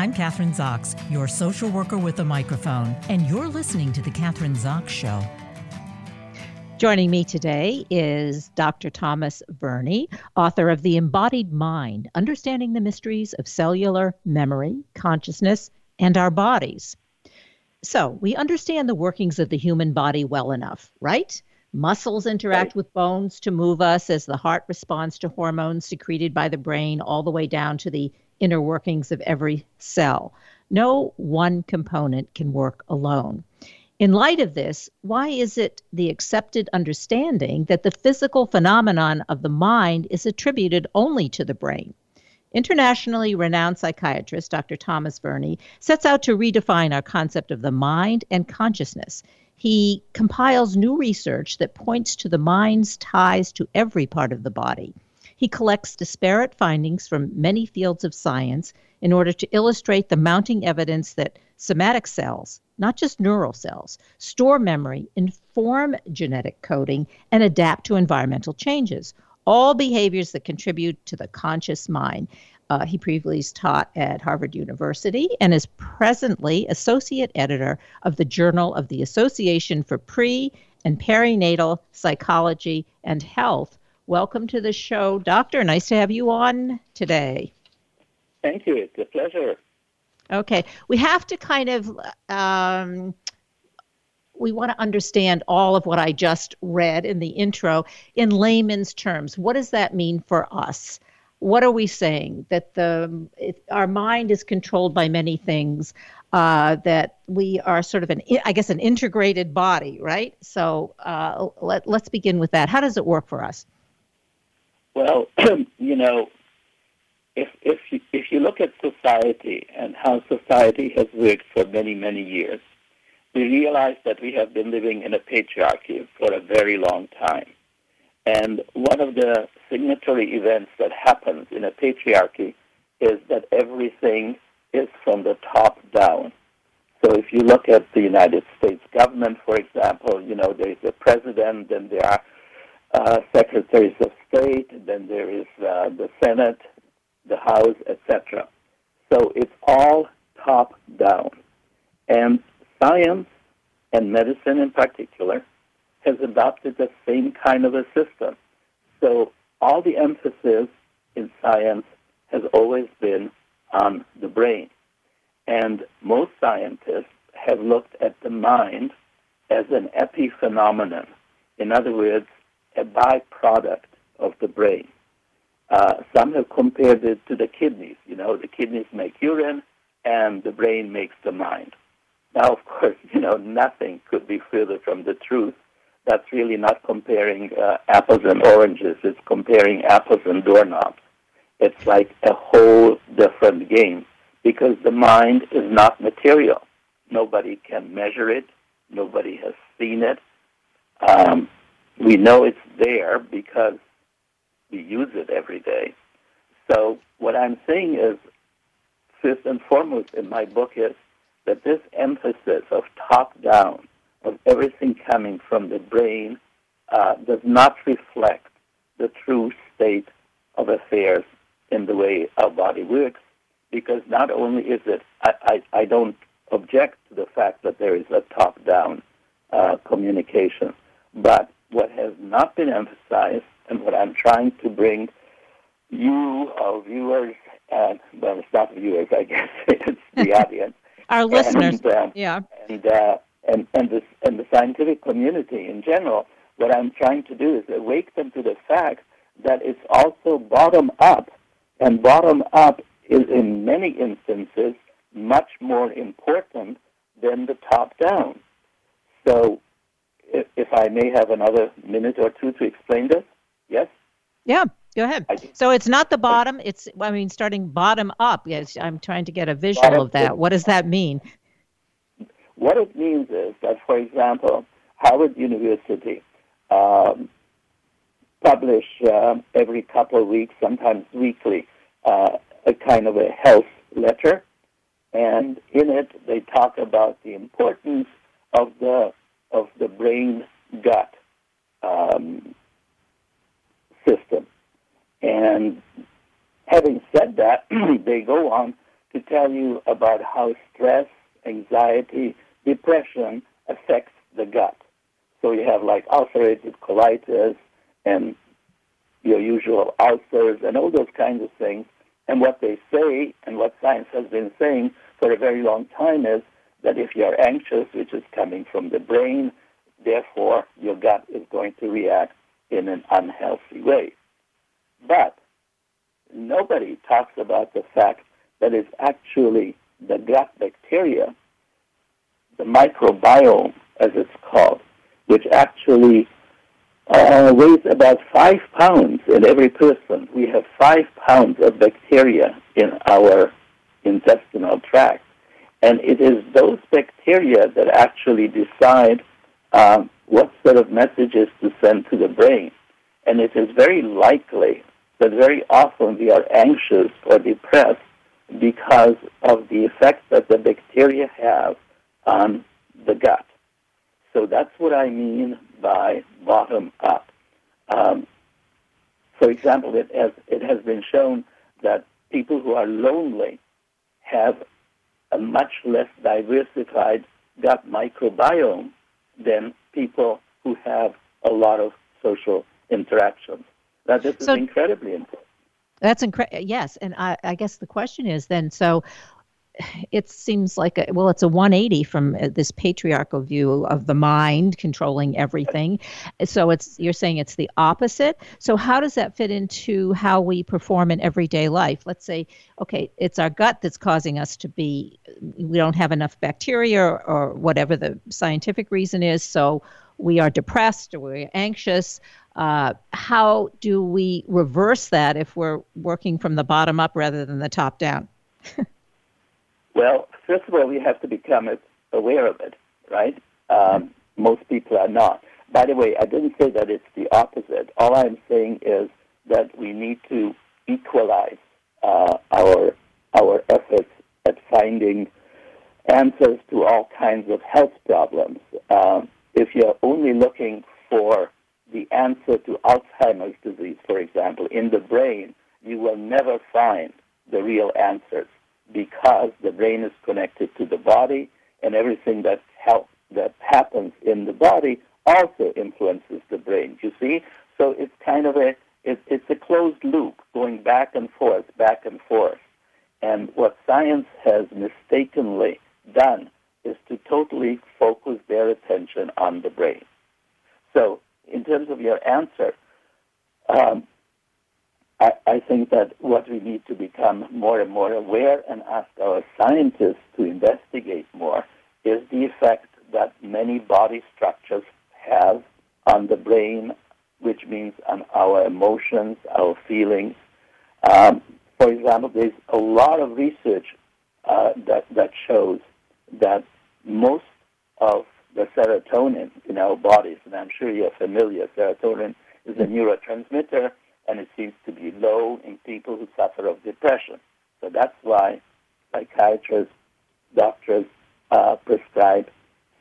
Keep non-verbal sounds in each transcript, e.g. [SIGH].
I'm Kathryn Zox, your social worker with a microphone, and you're listening to The Kathryn Zox Show. Joining me today is Dr. Thomas Verny, author of The Embodied Mind Understanding the Mysteries of Cellular Memory, Consciousness, and Our Bodies. So, we understand the workings of the human body well enough, right? Muscles interact right. with bones to move us as the heart responds to hormones secreted by the brain, all the way down to the inner workings of every cell. No one component can work alone. In light of this, why is it the accepted understanding that the physical phenomenon of the mind is attributed only to the brain? Internationally renowned psychiatrist Dr. Thomas Verny sets out to redefine our concept of the mind and consciousness. He compiles new research that points to the mind's ties to every part of the body. He collects disparate findings from many fields of science in order to illustrate the mounting evidence that somatic cells, not just neural cells, store memory, inform genetic coding, and adapt to environmental changes. All behaviors that contribute to the conscious mind. Uh, he previously taught at Harvard University and is presently associate editor of the Journal of the Association for Pre and Perinatal Psychology and Health. Welcome to the show, Doctor. Nice to have you on today. Thank you. It's a pleasure. Okay, we have to kind of um, we want to understand all of what I just read in the intro in layman's terms. What does that mean for us? What are we saying? That the it, our mind is controlled by many things. Uh, that we are sort of an, I guess, an integrated body, right? So uh, let let's begin with that. How does it work for us? Well, [CLEARS THROAT] you know, if if you, if you look at society and how society has worked for many many years, we realize that we have been living in a patriarchy for a very long time. And one of the signatory events that happens in a patriarchy is that everything is from the top down. So if you look at the United States government, for example, you know, there is a president, and there are uh, secretaries of state, then there is uh, the Senate, the house, etc. So it's all top down. And science, and medicine in particular, has adopted the same kind of a system. So all the emphasis in science has always been on the brain. And most scientists have looked at the mind as an epiphenomenon. In other words, a byproduct of the brain. Uh, some have compared it to the kidneys. You know, the kidneys make urine, and the brain makes the mind. Now, of course, [LAUGHS] you know, nothing could be further from the truth. That's really not comparing uh, apples and oranges. It's comparing apples and doorknobs. It's like a whole different game because the mind is not material. Nobody can measure it. Nobody has seen it. Um, we know it's there because we use it every day. So what I'm saying is, first and foremost in my book is that this emphasis of top down, of everything coming from the brain, uh, does not reflect the true state of affairs in the way our body works. Because not only is it, I, I, I don't object to the fact that there is a top down uh, communication, but what has not been emphasized and what I'm trying to bring you, our viewers, and well, it's not viewers, I [LAUGHS] guess it's the [LAUGHS] audience, our listeners, and, uh, yeah, and uh, and and the and the scientific community in general. What I'm trying to do is awake them to the fact that it's also bottom up, and bottom up is in many instances much more important than the top down. So if, if I may have another minute or two to explain this, yes? Yeah, go ahead. So it's not the bottom, it's, I mean, starting bottom up. Yes, I'm trying to get a visual bottom of that. What does that mean? What it means is that, for example, Harvard University um, publish uh, every couple of weeks, sometimes weekly, uh, a kind of a health letter, and in it they talk about the importance of the brain gut um, system. And having said that, [CLEARS THROAT] they go on to tell you about how stress, anxiety, depression affects the gut. So you have like ulcerative colitis and your usual ulcers and all those kinds of things. And what they say and what science has been saying for a very long time is that if you're anxious, which is coming from the brain, therefore your gut is going to react in an unhealthy way. But nobody talks about the fact that it's actually the gut bacteria, the microbiome, as it's called, which actually uh, weighs about five pounds in every person. We have five pounds of bacteria in our intestinal tract. And it is those bacteria that actually decide um, what sort of messages to send to the brain. And it is very likely that very often we are anxious or depressed because of the effect that the bacteria have on the gut. So that's what I mean by bottom up. Um, for example, it has, it has been shown that people who are lonely have a much less diversified gut microbiome than people who have a lot of social interactions. That this so, is incredibly important. That's incredible. Yes, and I, I guess the question is then so it seems like a, well it's a 180 from uh, this patriarchal view of the mind controlling everything. So it's you're saying it's the opposite? So how does that fit into how we perform in everyday life? Let's say okay it's our gut that's causing us to be we don't have enough bacteria or, or whatever the scientific reason is so we are depressed or we're anxious. Uh, how do we reverse that if we're working from the bottom up rather than the top down [LAUGHS] Well, first of all, we have to become aware of it, right? Um, most people are not. By the way, I didn't say that it's the opposite. All I'm saying is that we need to equalize uh, our our efforts at finding answers to all kinds of health problems. Um, if you're only looking for the answer to Alzheimer's disease, for example, in the brain, you will never find the real answers because the brain is connected to the body and everything that that happens in the body also influences the brain. You see, so it's kind of a it, it's a closed loop going back and forth, back and forth. And what science has mistakenly done is to totally focus their attention on the brain. So, in terms of your answer, um, I, I think that what we need to become more and more aware and ask our scientists to investigate more is the effect that many body structures have on the brain, which means on our emotions, our feelings. Um, for example, there's a lot of research uh, that, that shows that most of the serotonin in our bodies, and I'm sure you're familiar, serotonin is a neurotransmitter and it seems to be low in people who suffer of depression. So that's why psychiatrists, doctors uh, prescribe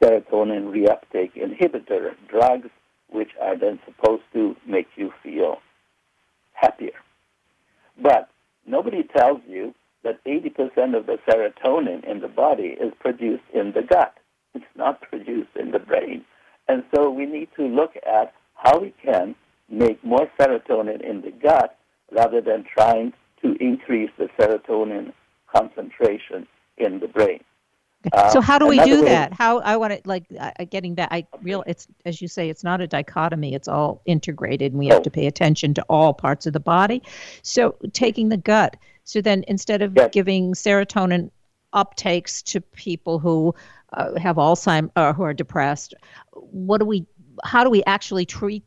serotonin reuptake inhibitor drugs, which are then supposed to make you feel happier. But nobody tells you that 80% of the serotonin in the body is produced in the gut. It's not produced in the brain. And so we need to look at how we can make more serotonin in the gut rather than trying to increase the serotonin concentration in the brain. Uh, so how do we do way, that? How I want to like uh, getting back. I real it's as you say, it's not a dichotomy. It's all integrated, and we oh. have to pay attention to all parts of the body. So taking the gut. So then instead of yes. giving serotonin uptakes to people who uh, have Alzheimer's or who are depressed, what do we? How do we actually treat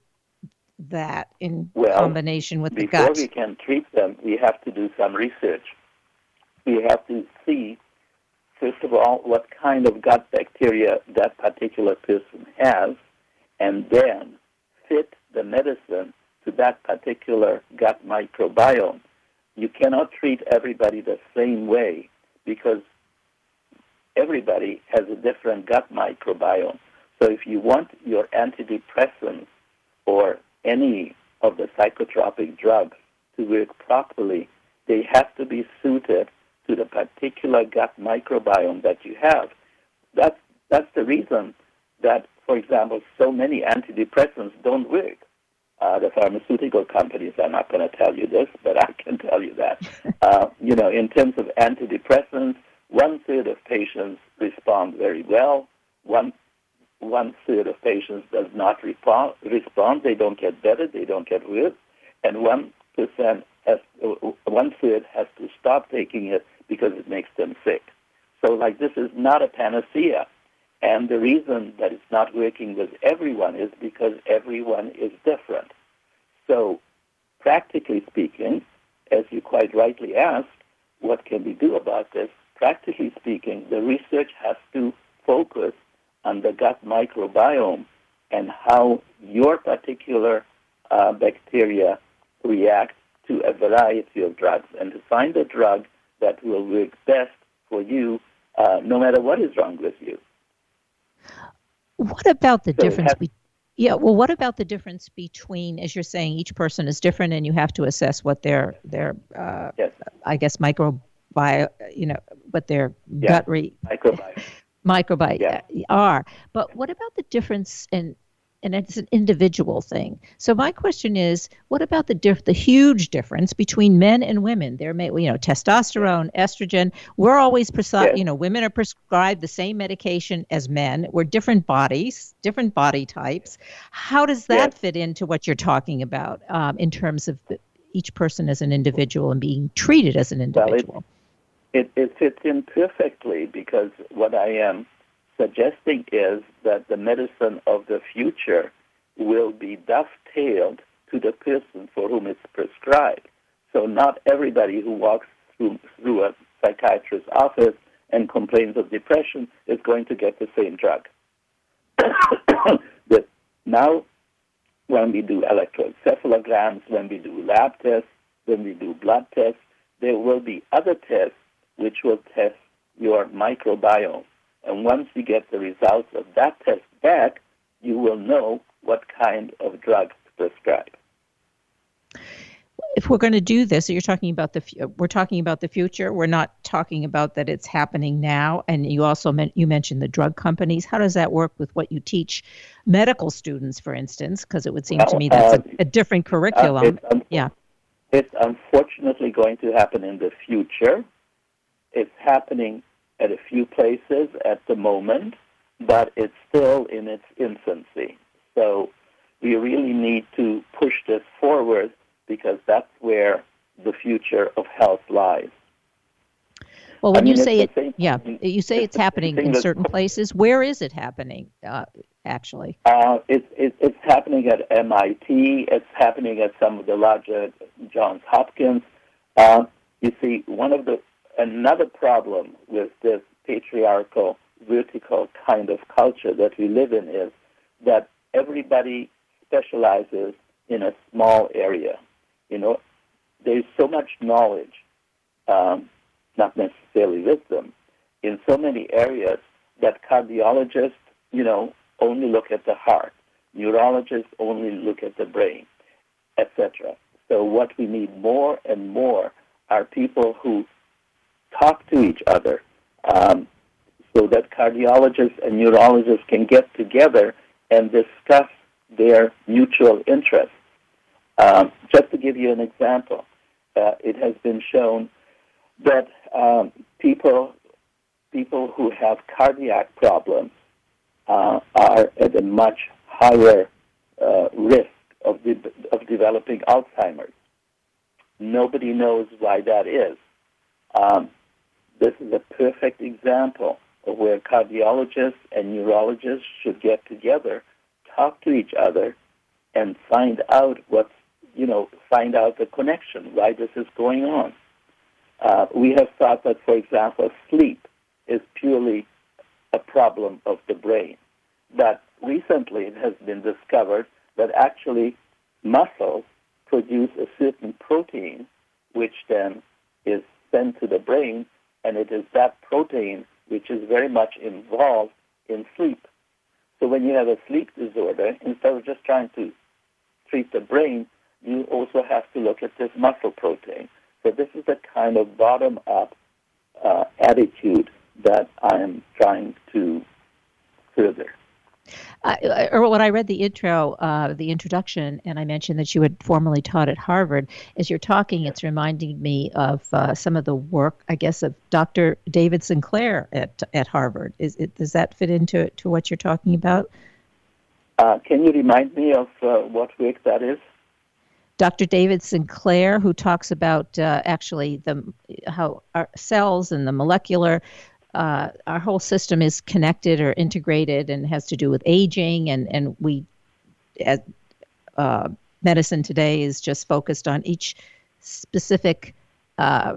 that in well, combination with the gut? Before we can treat them, we have to do some research. We have to see, first of all, what kind of gut bacteria that particular person has, and then fit the medicine to that particular gut microbiome. You cannot treat everybody the same way because everybody has a different gut microbiome. So if you want your antidepressants or any of the psychotropic drugs to work properly, they have to be suited to the particular gut microbiome that you have. That's, that's the reason that, for example, so many antidepressants don't work. Uh, the pharmaceutical companies are not going to tell you this, but I can tell you that. [LAUGHS] uh, you know, in terms of antidepressants, one third of patients respond very well. One one third of patients does not respond. They don't get better. They don't get worse, and one percent has one third has to stop taking it because it makes them sick. So, like this is not a panacea. And the reason that it's not working with everyone is because everyone is different. So, practically speaking, as you quite rightly asked, what can we do about this? Practically speaking, the research has to focus on the gut microbiome and how your particular uh, bacteria react to a variety of drugs and to find a drug that will work best for you uh, no matter what is wrong with you. What about the so difference between yeah, well, what about the difference between, as you're saying, each person is different, and you have to assess what their their, uh, yes. I guess, microbiome, you know, what their yeah. gut re- microbiome microbiome yeah. are. But what about the difference in and it's an individual thing. So my question is, what about the diff- the huge difference between men and women? There may, you know, testosterone, estrogen. We're always prescribed, you know, women are prescribed the same medication as men. We're different bodies, different body types. How does that fit into what you're talking about um, in terms of each person as an individual and being treated as an individual? Well, it, it fits in perfectly because what I am suggesting is that the medicine of the future will be dovetailed to the person for whom it's prescribed. So not everybody who walks through, through a psychiatrist's office and complains of depression is going to get the same drug. [COUGHS] but now, when we do electroencephalograms, when we do lab tests, when we do blood tests, there will be other tests which will test your microbiome. And once you get the results of that test back, you will know what kind of drug to prescribe. If we're going to do this, so you're talking about the we're talking about the future. We're not talking about that it's happening now. And you also meant you mentioned the drug companies. How does that work with what you teach medical students, for instance? Because it would seem well, to me that's uh, a, a, different curriculum. Uh, it's, yeah, it's unfortunately going to happen in the future. It's happening at a few places at the moment, but it's still in its infancy. So we really need to push this forward because that's where the future of health lies. Well, when I mean, you say it, yeah, you say it's, it's happening in certain places. Where is it happening, uh, actually? Uh, it's, it, it's happening at MIT. It's happening at some of the larger Johns Hopkins. Uh, you see, one of the another problem with this patriarchal, vertical kind of culture that we live in is that everybody specializes in a small area. You know, there's so much knowledge, um, not necessarily wisdom, in so many areas that cardiologists, you know, only look at the heart, neurologists only look at the brain, etc. So what we need more and more are people who talk to each other um, so that cardiologists and neurologists can get together and discuss their mutual interests. Um, just to give you an example, uh, it has been shown that um, people people who have cardiac problems uh, are at a much higher uh, risk of, de- of developing Alzheimer's. Nobody knows why that is. Um, this is a perfect example of where cardiologists and neurologists should get together, talk to each other, and find out what's, you know, find out the connection, why this is going on. Uh, we have thought that, for example, sleep is purely a problem of the brain. But recently it has been discovered that actually muscles produce a certain protein which then is sent to the brain and it is that protein which is very much involved in sleep. So when you have a sleep disorder, instead of just trying to treat the brain, you also have to look at this muscle protein. So this is the kind of bottom-up uh, attitude that I am trying to further. Uh, or when I read the intro, uh, the introduction, and I mentioned that you had formerly taught at Harvard, as you're talking, it's reminding me of uh, some of the work, I guess, of Dr. David Sinclair at at Harvard. Is it, does that fit into to what you're talking about? Uh, can you remind me of uh, what work that is? Dr. David Sinclair, who talks about uh, actually the how our cells and the molecular uh, our whole system is connected or integrated and has to do with aging and and we as uh, medicine today is just focused on each specific uh,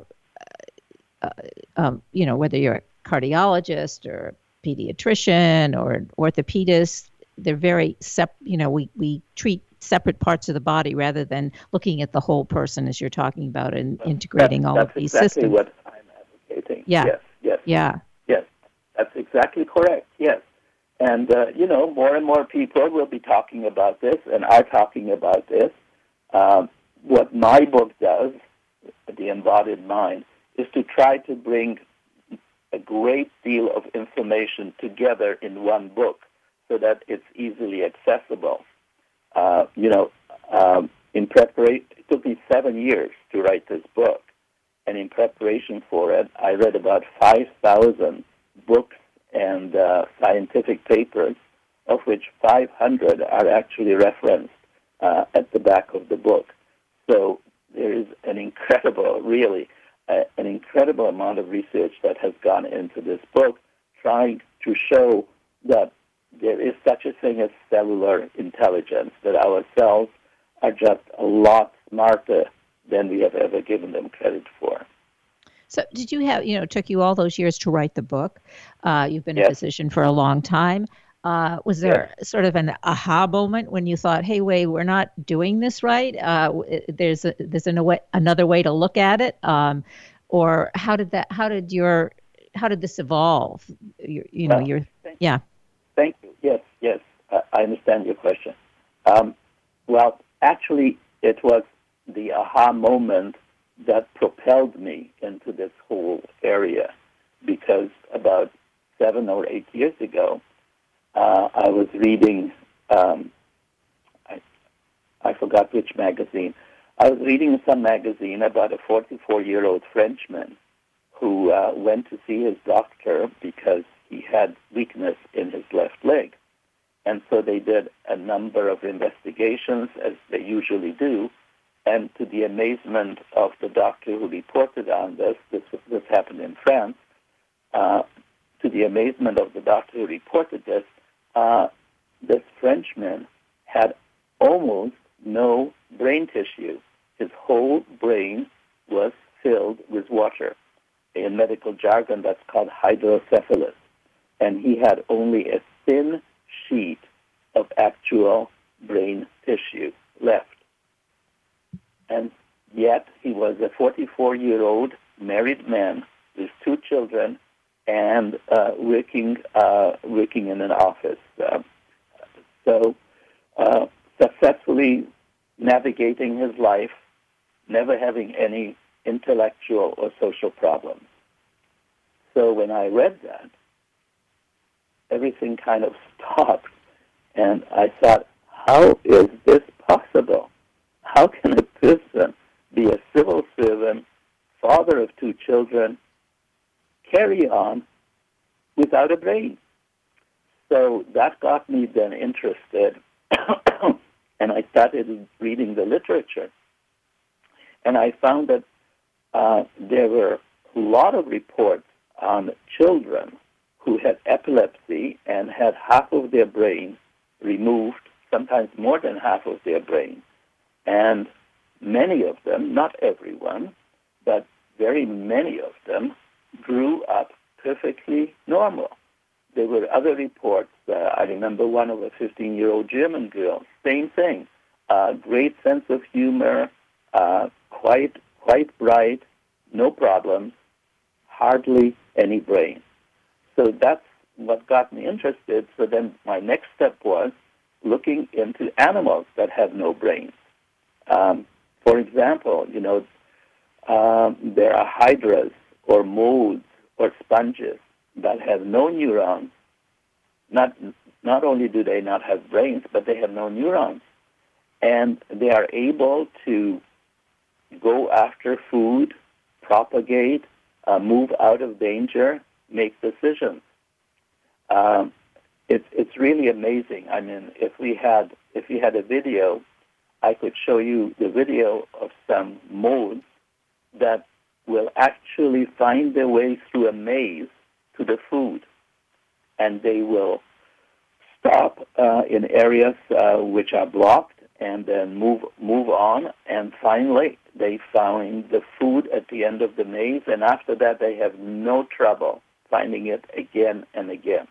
uh um, you know whether you're a cardiologist or a pediatrician or an orthopedist they're very sep- you know we we treat separate parts of the body rather than looking at the whole person as you're talking about and integrating that's, all that's of these exactly systems. what I'm advocating. Yeah. Yes. Yes. Yeah. That's exactly correct. Yes. And uh, you know, more and more people will be talking about this, and are talking about this. Um, what my book does, the embodied mind, is to try to bring a great deal of information together in one book, so that it's easily accessible. Uh, you know, um, in preparation, it took me seven years to write this book, and in preparation for it, I read about five thousand books and uh, scientific papers, of which 500 are actually referenced uh, at the back of the book. So there is an incredible, really, uh, an incredible amount of research that has gone into this book, trying to show that there is such a thing as cellular intelligence, that our cells are just a lot smarter than we have ever given them credit for. So, did you have, you know, it took you all those years to write the book? Uh, you've been yes. a physician for a long time. Uh, was there yes. sort of an aha moment when you thought, "Hey, wait, we're not doing this right. Uh, there's a, there's an, another way to look at it," um, or how did that? How did your how did this evolve? Your, you know, well, your thank yeah. Thank you. Yes, yes, I understand your question. Um, well, actually, it was the aha moment that propelled me into this whole area because about seven or eight years ago, uh, I was reading, um, I, I forgot which magazine. I was reading some magazine about a 44 year old Frenchman who uh, went to see his doctor because he had weakness in his left leg. And so they did a number of investigations, as they usually do, and to the amazement of the doctor who reported on this, this, this happened in France, uh, to the amazement of the doctor who reported this, uh, this Frenchman had almost no brain tissue. His whole brain was filled with water. In medical jargon, that's called hydrocephalus. And he had only a thin sheet of actual brain tissue left. And yet he was a 44 year old married man with two children and uh, working uh, working in an office. Uh, so uh, successfully navigating his life, never having any intellectual or social problems. So when I read that, everything kind of [LAUGHS] stopped, and I thought, how is this possible? How can a person be a civil servant, father of two children, carry on without a brain? So that got me then interested, [COUGHS] and I started reading the literature. And I found that uh, there were a lot of reports on children who had epilepsy and had half of their brain removed, sometimes more than half of their brain. And many of them, not everyone, but very many of them, grew up perfectly normal. There were other reports. Uh, I remember one of a 15 year old German girl, same thing. Uh, great sense of humor, uh, quite, quite bright, no problems, hardly any brain. So that's what got me interested. So then my next step was looking into animals that have no brains. Um, for example, you know, um, there are hydras or molds or sponges that have no neurons. Not not only do they not have brains, but they have no neurons, and they are able to go after food, propagate, uh, move out of danger, make decisions. Um, it's it's really amazing. I mean, if we had if we had a video, I could show you the video of some molds that will actually find their way through a maze to the food, and they will stop uh, in areas uh, which are blocked and then move move on, and finally they find the food at the end of the maze, and after that they have no trouble finding it again and again.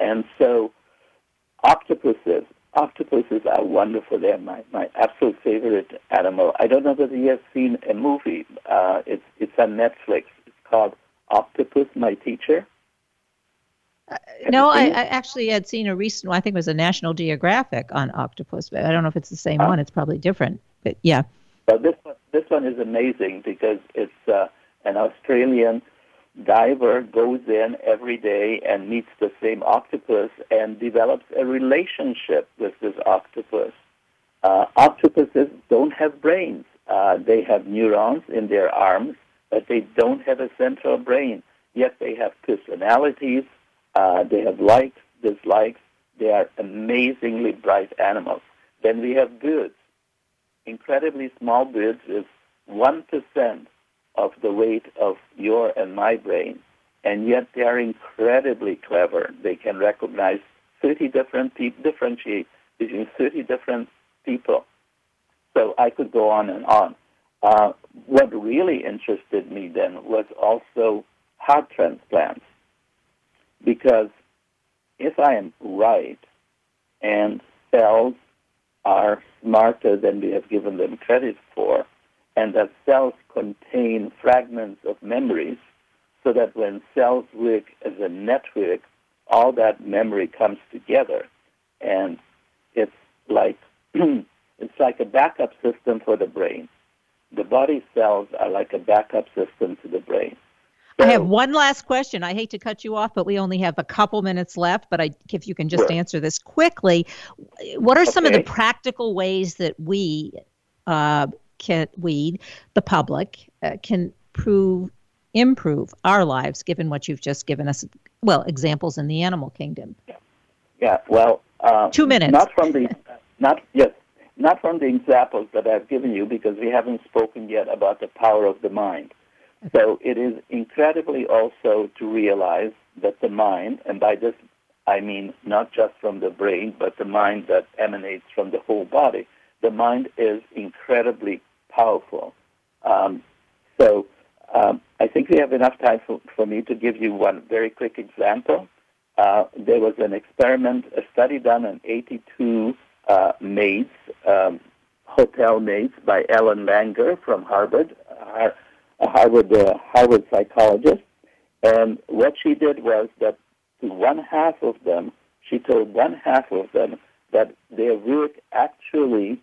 And so octopuses, octopuses are wonderful. They're my, my absolute favorite animal. I don't know whether you have seen a movie. Uh, it's it's on Netflix. It's called Octopus, My Teacher. Uh, no, I, I, actually had seen a recent one. I think it was a National Geographic on octopus, but I don't know if it's the same one. It's probably different. But yeah. But this one, this one is amazing because it's uh, an Australian diver goes in every day and meets the same octopus and develops a relationship with this octopus. Uh, octopuses don't have brains. Uh, they have neurons in their arms, but they don't have a central brain. Yet they have personalities. Uh, they have likes, dislikes. They are amazingly bright animals. Then we have birds. Incredibly small birds is 1% of the weight of your and my brain, and yet they are incredibly clever. They can recognize 30 different people, differentiate between 30 different people. So I could go on and on. Uh, what really interested me then was also heart transplants, because if I am right, and cells are smarter than we have given them credit for, and that cells contain fragments of memories so that when cells work as a network, all that memory comes together and it's like [CLEARS THROAT] it's like a backup system for the brain. The body cells are like a backup system to the brain. So, I have one last question. I hate to cut you off, but we only have a couple minutes left. But I, if you can just sure. answer this quickly, what are some of the practical ways that we uh, can we, the public, uh, can prove improve our lives given what you've just given us well examples in the animal kingdom. Yeah, yeah well uh, two minutes. not from the not yes not from the examples that i've given you because we haven't spoken yet about the power of the mind. Okay. so it is incredibly also to realize that the mind and by this i mean not just from the brain but the mind that emanates from the whole body the mind is incredibly powerful. Um, so um, I think we have enough time for, for me to give you one very quick example. Uh, there was an experiment, a study done on 82 uh, maids, um, hotel maids by Ellen Langer from Harvard, a Harvard, uh, Harvard psychologist. And what she did was that to one half of them, she told one half of them that their work actually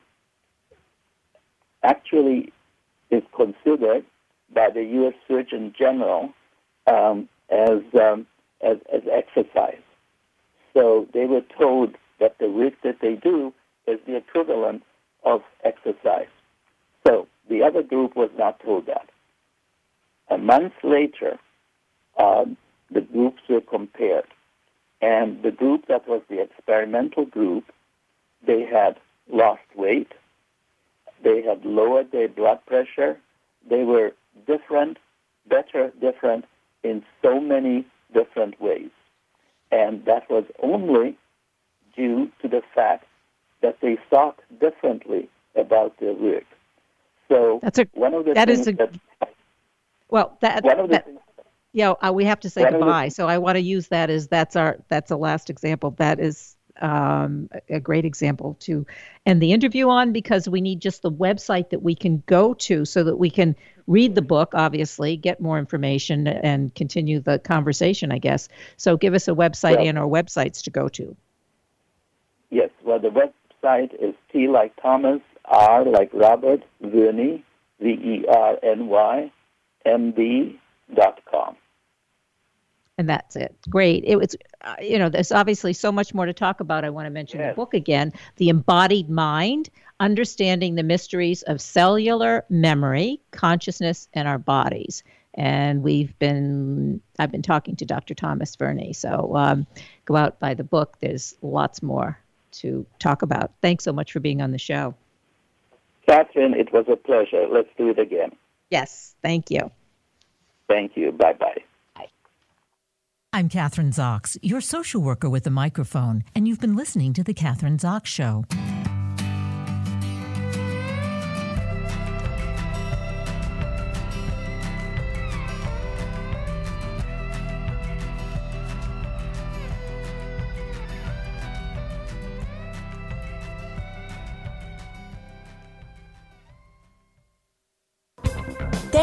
actually is considered by the U.S. Surgeon General um, as, um, as, as exercise. So they were told that the work that they do is the equivalent of exercise. So the other group was not told that. A month later, um, the groups were compared. And the group that was the experimental group, they had lost weight, they had lowered their blood pressure. They were different, better, different in so many different ways. And that was only due to the fact that they thought differently about their work. So that's a, one of the that is a, that, well that, one of the that, things, yeah uh, we have to say goodbye. The, so I want to use that as that's our that's the last example. That is um, a great example to end the interview on because we need just the website that we can go to so that we can read the book, obviously, get more information, and continue the conversation, I guess. So give us a website well, and our websites to go to. Yes, well, the website is T like Thomas, R like Robert, Verny, V E R N Y, M D dot com. And that's it. Great. It was, uh, you know, there's obviously so much more to talk about. I want to mention yes. the book again The Embodied Mind Understanding the Mysteries of Cellular Memory, Consciousness, and Our Bodies. And we've been, I've been talking to Dr. Thomas Verny. So um, go out, buy the book. There's lots more to talk about. Thanks so much for being on the show. Kathryn, it was a pleasure. Let's do it again. Yes, thank you. Thank you. Bye bye. I'm Kathryn Zox, your social worker with a microphone, and you've been listening to The Kathryn Zox Show.